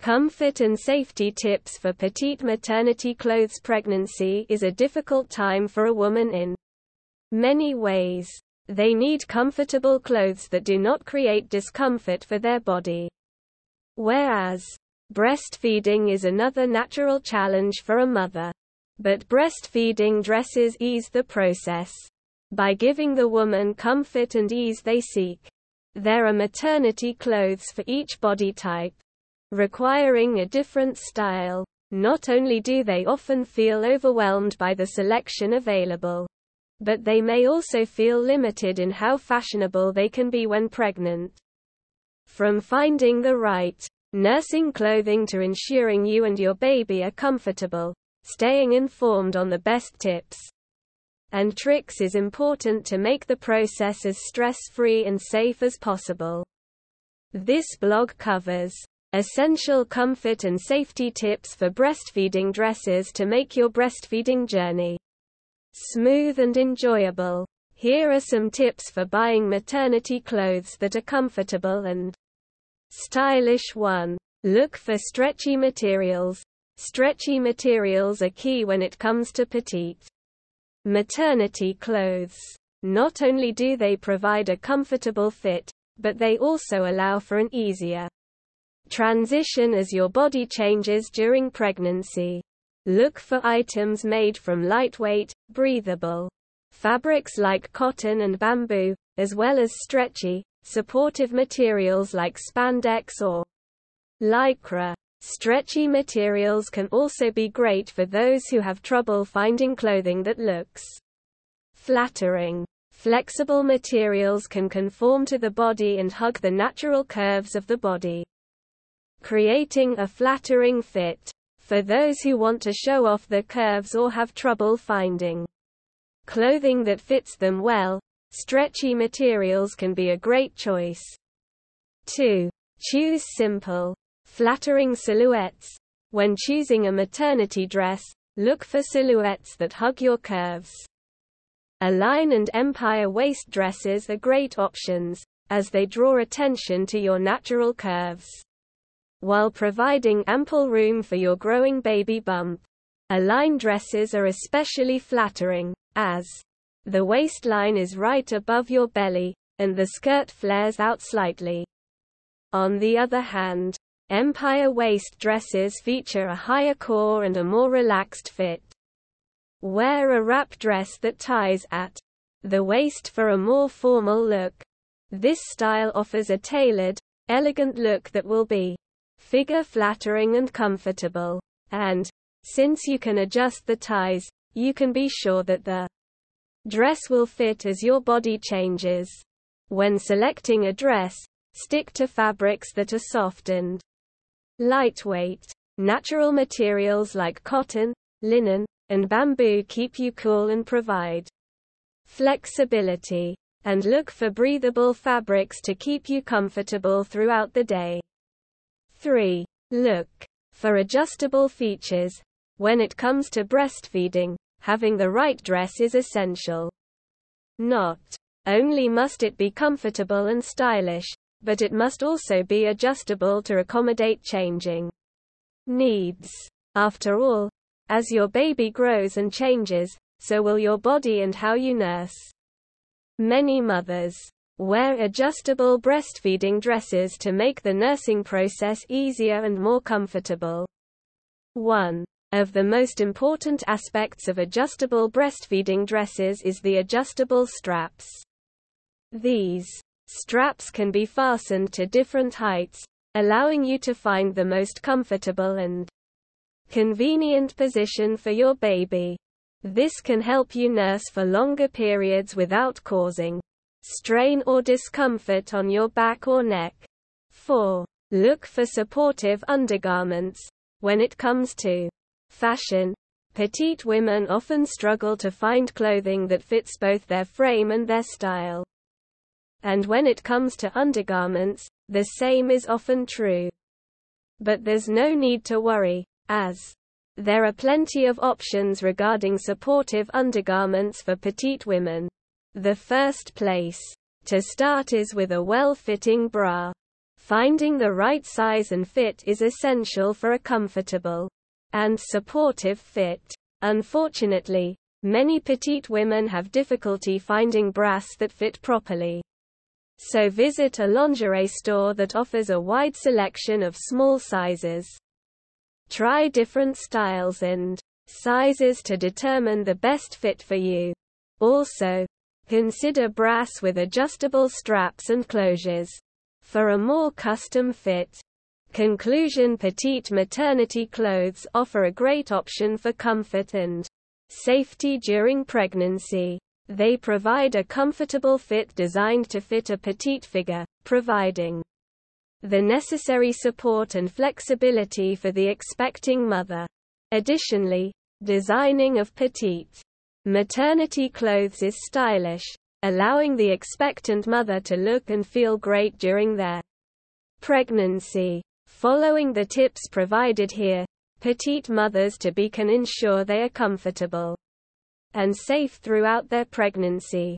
Comfort and safety tips for petite maternity clothes Pregnancy is a difficult time for a woman in many ways. They need comfortable clothes that do not create discomfort for their body. Whereas, breastfeeding is another natural challenge for a mother. But breastfeeding dresses ease the process. By giving the woman comfort and ease they seek. There are maternity clothes for each body type requiring a different style. Not only do they often feel overwhelmed by the selection available, but they may also feel limited in how fashionable they can be when pregnant. From finding the right nursing clothing to ensuring you and your baby are comfortable, staying informed on the best tips and tricks is important to make the process as stress-free and safe as possible. This blog covers Essential comfort and safety tips for breastfeeding dresses to make your breastfeeding journey smooth and enjoyable. Here are some tips for buying maternity clothes that are comfortable and stylish. 1. Look for stretchy materials. Stretchy materials are key when it comes to petite maternity clothes. Not only do they provide a comfortable fit, but they also allow for an easier Transition as your body changes during pregnancy. Look for items made from lightweight, breathable fabrics like cotton and bamboo, as well as stretchy, supportive materials like spandex or lycra. Stretchy materials can also be great for those who have trouble finding clothing that looks flattering. Flexible materials can conform to the body and hug the natural curves of the body creating a flattering fit. For those who want to show off the curves or have trouble finding clothing that fits them well, stretchy materials can be a great choice. 2. Choose simple, flattering silhouettes. When choosing a maternity dress, look for silhouettes that hug your curves. A-line and empire waist dresses are great options, as they draw attention to your natural curves while providing ample room for your growing baby bump. A-line dresses are especially flattering, as the waistline is right above your belly, and the skirt flares out slightly. On the other hand, Empire waist dresses feature a higher core and a more relaxed fit. Wear a wrap dress that ties at the waist for a more formal look. This style offers a tailored, elegant look that will be figure flattering and comfortable. And, since you can adjust the ties, you can be sure that the dress will fit as your body changes. When selecting a dress, stick to fabrics that are soft and lightweight. Natural materials like cotton, linen, and bamboo keep you cool and provide flexibility. And look for breathable fabrics to keep you comfortable throughout the day. 3. Look for adjustable features. When it comes to breastfeeding, having the right dress is essential. Not only must it be comfortable and stylish, but it must also be adjustable to accommodate changing needs. After all, as your baby grows and changes, so will your body and how you nurse. Many mothers Wear adjustable breastfeeding dresses to make the nursing process easier and more comfortable. 1. Of the most important aspects of adjustable breastfeeding dresses is the adjustable straps. These straps can be fastened to different heights, allowing you to find the most comfortable and convenient position for your baby. This can help you nurse for longer periods without causing strain or discomfort on your back or neck. 4. Look for supportive undergarments. When it comes to fashion, petite women often struggle to find clothing that fits both their frame and their style. And when it comes to undergarments, the same is often true. But there's no need to worry, as there are plenty of options regarding supportive undergarments for petite women. The first place to start is with a well-fitting bra. Finding the right size and fit is essential for a comfortable and supportive fit. Unfortunately, many petite women have difficulty finding bras that fit properly. So visit a lingerie store that offers a wide selection of small sizes. Try different styles and sizes to determine the best fit for you. Also, consider brass with adjustable straps and closures. For a more custom fit, Conclusion Petite maternity clothes offer a great option for comfort and safety during pregnancy. They provide a comfortable fit designed to fit a petite figure, providing the necessary support and flexibility for the expecting mother. Additionally, designing of petite maternity clothes is stylish, allowing the expectant mother to look and feel great during their pregnancy. Following the tips provided here, petite mothers to be can ensure they are comfortable and safe throughout their pregnancy.